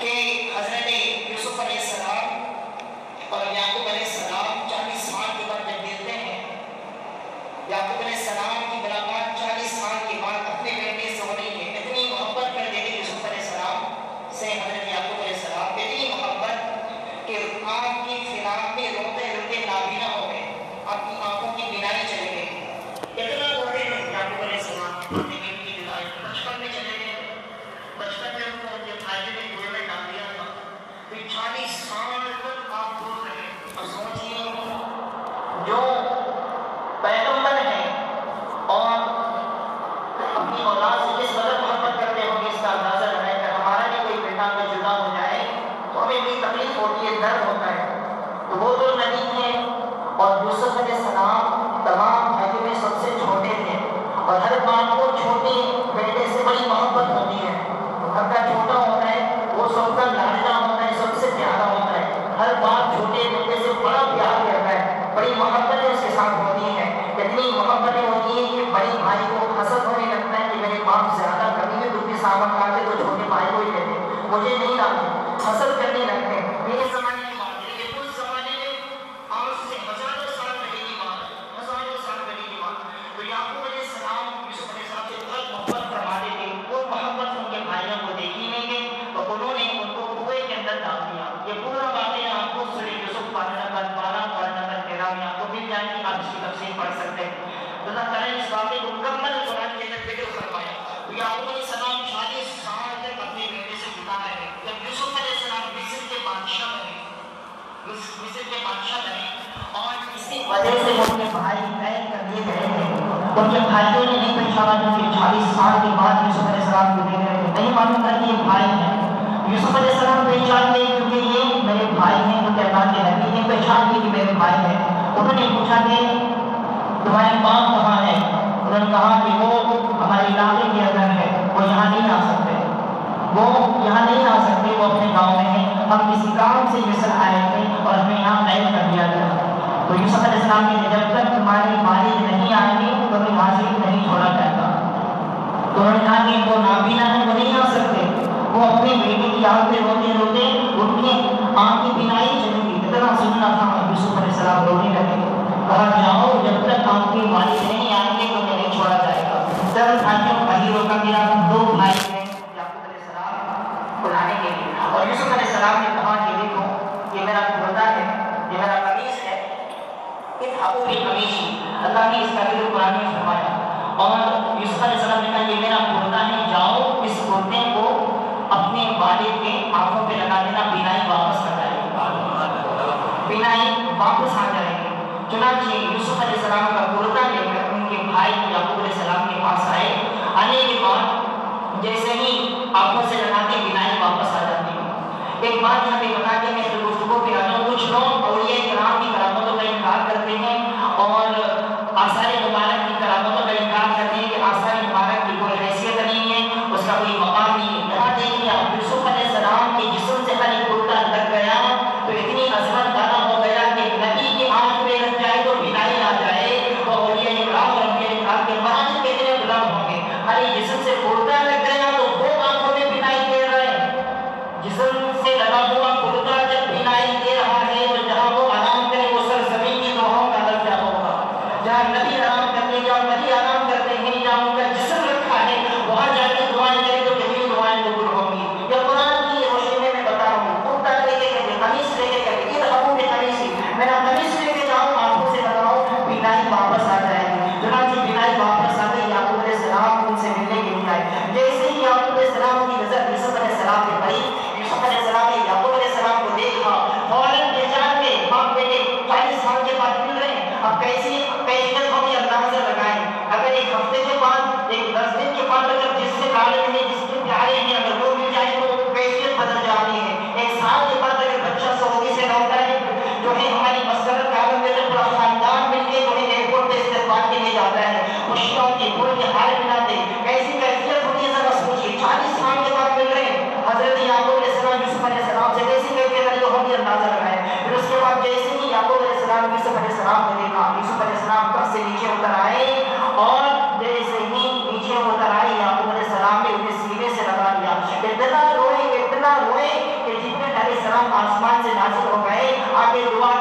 کہ وجہ سے بھائی ان کے بھائیوں نے نہیں پہچانا خبر سال کے بعد یوسف علیہ السلام کو دیکھ رہے تھے نہیں معلوم تھا کہ یہ بھائی ہیں۔ یوسف علیہ السلام پہچان گئے کیونکہ یہ میرے بھائی ہیں، وہ نبی نے پہچان لی کہ میرے بھائی ہیں۔ انہوں نے پوچھا کہ تمہاری ماں کہاں ہے؟ انہوں نے کہا کہ وہ ہمارے علاقے کے اندر ہے، وہ یہاں نہیں آ سکتے۔ وہ یہاں نہیں آ سکتے، وہ اپنے گاؤں میں ہیں۔ ہم کسی کام سے مصر آئے تھے اور ہمیں یہاں قید کر دیا گیا۔ تو یوسف علیہ السلام نے جب تک تمہاری مالک نہیں آئیں گے تمہیں وہاں سے نہیں چھوڑا جائے گا۔ تو انہوں نے کہا کہ وہ نابینا ہے، وہ نہیں آ سکتے۔ وہ اپنے بیٹے کی یاد میں روتے روتے ان کی آنکھ کی بینائی چلی گئی۔ اتنا سننا تھا یوسف علیہ السلام رونے لگے۔ کہا، جاؤ، جب تک آپ کے مالک نہیں آئیں گے تو نہیں چھوڑا جائے گا۔ سر کا میرا دو بھائی ابو بھی ہمیشہ اللہ نے اس کا بھی قرآن میں فرمایا اور یوسف علیہ السلام نے کہا یہ میرا کرتا ہے جاؤ اس کرتے کو اپنے والد کے آنکھوں پہ لگا دینا بینائی واپس کر جائے گی بینائی واپس آ جائے چنانچہ یوسف علیہ السلام کا کرتا لے کر ان کے بھائی یعقوب علیہ السلام کے پاس آئے آنے کے بعد جیسے ہی آنکھوں سے لگاتے بینائی واپس آ جاتی ایک بات یہاں پہ بتا کہ میں گفتگو پہ آتا ہوں کچھ لوگ اور یہ آگے دعا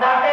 Dá